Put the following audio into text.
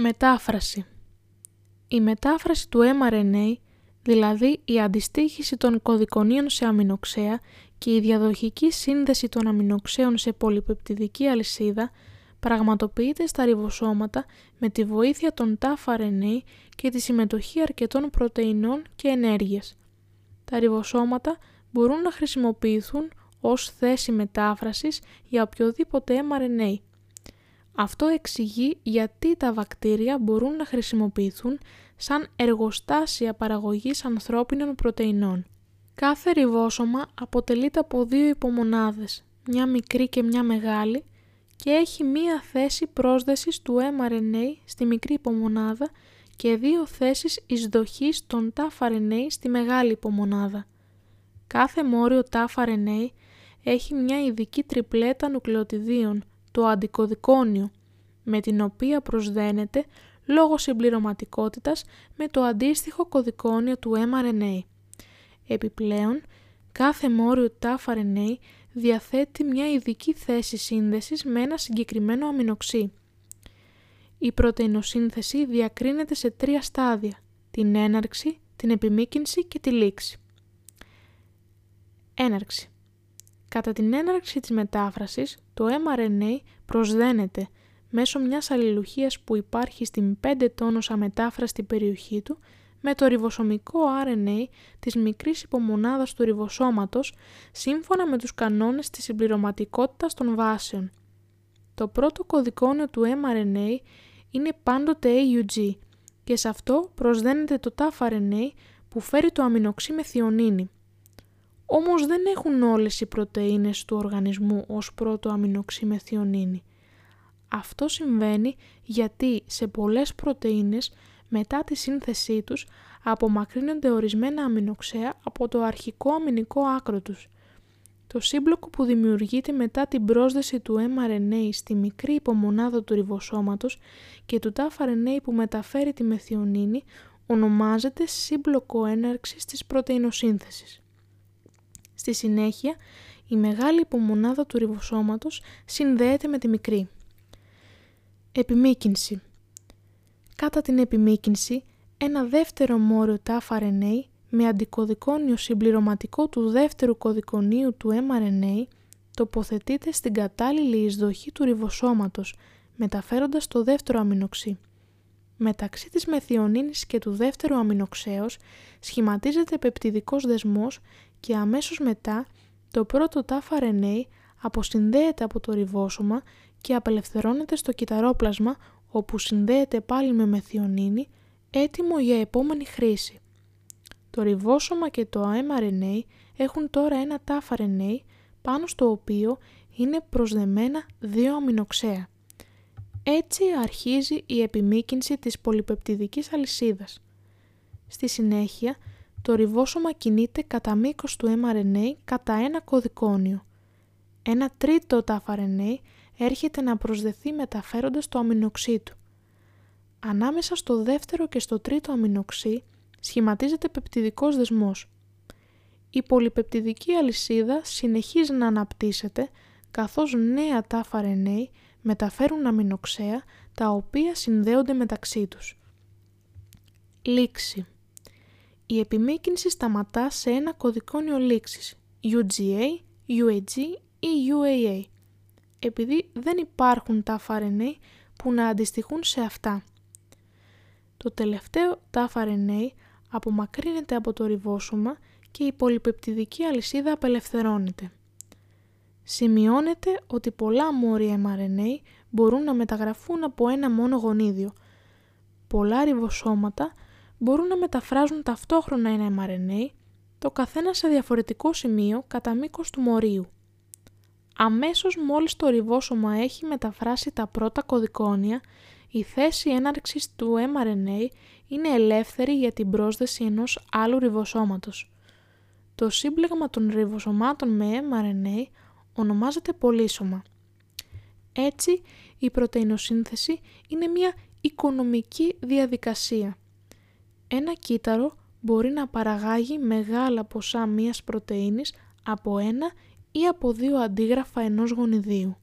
Μετάφραση Η μετάφραση του mRNA, δηλαδή η αντιστοίχηση των κωδικονίων σε αμινοξέα και η διαδοχική σύνδεση των αμινοξέων σε πολυπεπτιδική αλυσίδα, πραγματοποιείται στα ριβοσώματα με τη βοήθεια των tafRNA και τη συμμετοχή αρκετών πρωτεϊνών και ενέργειας. Τα ριβοσώματα μπορούν να χρησιμοποιηθούν ως θέση μετάφρασης για οποιοδήποτε mRNA. Αυτό εξηγεί γιατί τα βακτήρια μπορούν να χρησιμοποιηθούν σαν εργοστάσια παραγωγής ανθρώπινων πρωτεϊνών. Κάθε ριβόσωμα αποτελείται από δύο υπομονάδες, μια μικρή και μια μεγάλη, και έχει μία θέση πρόσδεσης του mRNA στη μικρή υπομονάδα και δύο θέσεις εισδοχής των tafRNA στη μεγάλη υπομονάδα. Κάθε μόριο tafRNA έχει μια ειδική τριπλέτα νουκλεοτιδίων, το αντικωδικόνιο, με την οποία προσδένεται λόγω συμπληρωματικότητας με το αντίστοιχο κωδικόνιο του mRNA. Επιπλέον, κάθε μόριο tafRNA διαθέτει μια ειδική θέση σύνδεσης με ένα συγκεκριμένο αμινοξύ. Η πρωτεϊνοσύνθεση διακρίνεται σε τρία στάδια, την έναρξη, την επιμήκυνση και τη λήξη. Έναρξη Κατά την έναρξη της μετάφρασης, το mRNA προσδένεται μέσω μιας αλληλουχίας που υπάρχει στην 5 τόνος αμετάφραστη περιοχή του με το ριβοσωμικό RNA της μικρής υπομονάδας του ριβοσώματος σύμφωνα με τους κανόνες της συμπληρωματικότητας των βάσεων. Το πρώτο κωδικόνιο του mRNA είναι πάντοτε AUG και σε αυτό προσδένεται το tafRNA που φέρει το αμινοξύ με θιονίνη. Όμως δεν έχουν όλες οι πρωτεΐνες του οργανισμού ως πρώτο αμινοξύ με θιονίνη. Αυτό συμβαίνει γιατί σε πολλές πρωτεΐνες μετά τη σύνθεσή τους απομακρύνονται ορισμένα αμινοξέα από το αρχικό αμινικό άκρο τους. Το σύμπλοκο που δημιουργείται μετά την πρόσδεση του mRNA στη μικρή υπομονάδα του ριβοσώματος και του tafRNA που μεταφέρει τη μεθιονίνη ονομάζεται σύμπλοκο έναρξης της πρωτεϊνοσύνθεσης. Στη συνέχεια, η μεγάλη υπομονάδα του ριβοσώματος συνδέεται με τη μικρή. Επιμήκυνση Κατά την επιμήκυνση, ένα δεύτερο μόριο tafRNA με αντικωδικόνιο συμπληρωματικό του δεύτερου κωδικονίου του mRNA τοποθετείται στην κατάλληλη εισδοχή του ριβοσώματος, μεταφέροντας το δεύτερο αμινοξύ. Μεταξύ της μεθιονίνης και του δεύτερου αμινοξέως σχηματίζεται πεπτιδικός δεσμός και αμέσως μετά το πρώτο tafRNA αποσυνδέεται από το ριβόσωμα και απελευθερώνεται στο κυταρόπλασμα όπου συνδέεται πάλι με μεθιονίνη έτοιμο για επόμενη χρήση. Το ριβόσωμα και το mRNA έχουν τώρα ένα tafRNA πάνω στο οποίο είναι προσδεμένα δύο αμινοξέα. Έτσι αρχίζει η επιμήκυνση της πολυπεπτιδικής αλυσίδας. Στη συνέχεια, το ριβόσωμα κινείται κατά μήκος του mRNA κατά ένα κωδικόνιο. Ένα τρίτο tafRNA έρχεται να προσδεθεί μεταφέροντας το αμινοξύ του. Ανάμεσα στο δεύτερο και στο τρίτο αμινοξύ σχηματίζεται πεπτιδικός δεσμός. Η πολυπεπτιδική αλυσίδα συνεχίζει να αναπτύσσεται καθώς νέα tafRNA μεταφέρουν αμινοξέα τα οποία συνδέονται μεταξύ τους. Λήξη Η επιμήκυνση σταματά σε ένα κωδικόνιο λήξης UGA, UAG ή UAA επειδή δεν υπάρχουν τα RNA που να αντιστοιχούν σε αυτά. Το τελευταίο tafRNA απομακρύνεται από το ριβόσωμα και η πολυπεπτιδική αλυσίδα απελευθερώνεται. Σημειώνεται ότι πολλά μόρια mRNA μπορούν να μεταγραφούν από ένα μόνο γονίδιο. Πολλά ριβοσώματα μπορούν να μεταφράζουν ταυτόχρονα ένα mRNA, το καθένα σε διαφορετικό σημείο κατά μήκος του μορίου. Αμέσως μόλις το ριβόσωμα έχει μεταφράσει τα πρώτα κωδικόνια, η θέση έναρξης του mRNA είναι ελεύθερη για την πρόσδεση ενός άλλου ριβοσώματος. Το σύμπλεγμα των ριβοσωμάτων με mRNA ονομάζεται πολύσωμα. Έτσι, η πρωτεϊνοσύνθεση είναι μια οικονομική διαδικασία. Ένα κύτταρο μπορεί να παραγάγει μεγάλα ποσά μίας πρωτεΐνης από ένα ή από δύο αντίγραφα ενός γονιδίου.